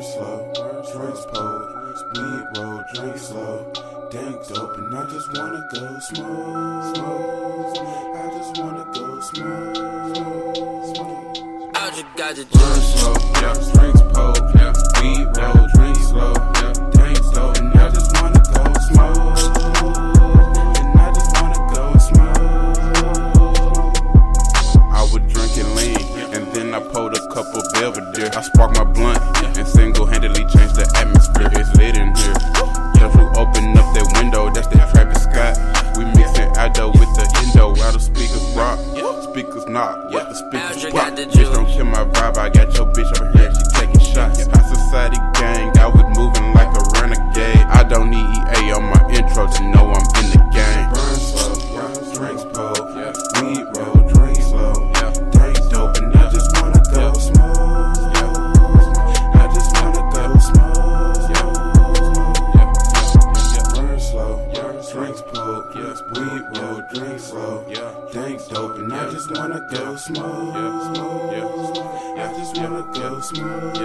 drinks pulled, weed roll, drink slow, dank dope, and I just wanna go smoke, smoke. I just wanna go smoke, smoke. I just got to Burn juice. slow, yeah, drinks pulled, yeah, weed roll, drink slow, I spark my blunt and single-handedly changed the atmosphere. It's lit in here. Just who open up that window, that's that Travis Scott. We mixing Aldo with the Indo, while the speakers rock. Speakers knock, yeah, the speakers rock. Bitch, don't kill my vibe. I got your bitch over here, she taking shots. High society gang, drinks pull, yeah, weed roll, drink slow, yeah, dank dope, and I just wanna go smoke. I just wanna go smoke.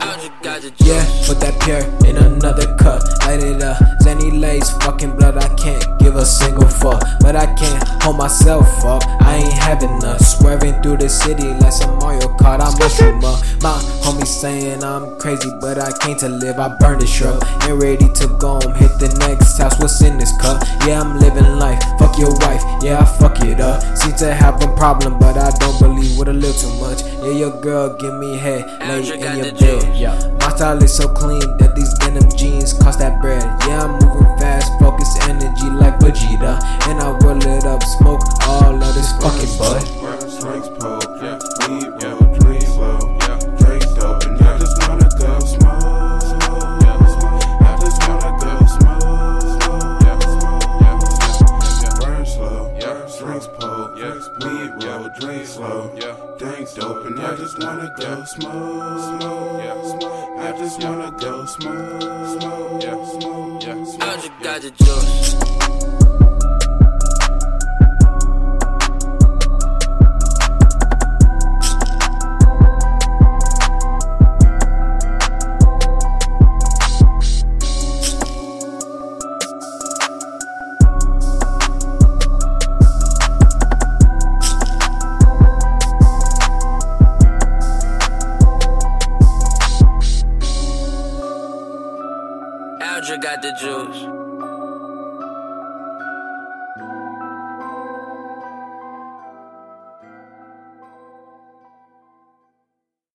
I just got the juice. Yeah, put that pear in another cup. Light it up. Zanny lays fucking blood. I can't give a single fuck. But I can't hold myself up. I ain't having none. Swerving through the city like some Mario Kart. I'm mushroom up. Uh, my homie saying I'm crazy, but I came to live. I burned the shrub. Ain't ready to go home. Hit the next house. What's in this cup? Yeah, I'm living life. Fuck your wife. Yeah, I fuck it up. Seem to have a problem, but I don't believe with a little too much. Yeah, your girl give me head. Lay in your bed. Yeah. My style is so clean that these denim jeans cost that bread. Yeah, I'm moving fast, focus energy like Vegeta. And I roll roll, drink slow, yeah, dank dope, and I just wanna go smoke. I just wanna go smoke. I just got the juice. Alger got the juice.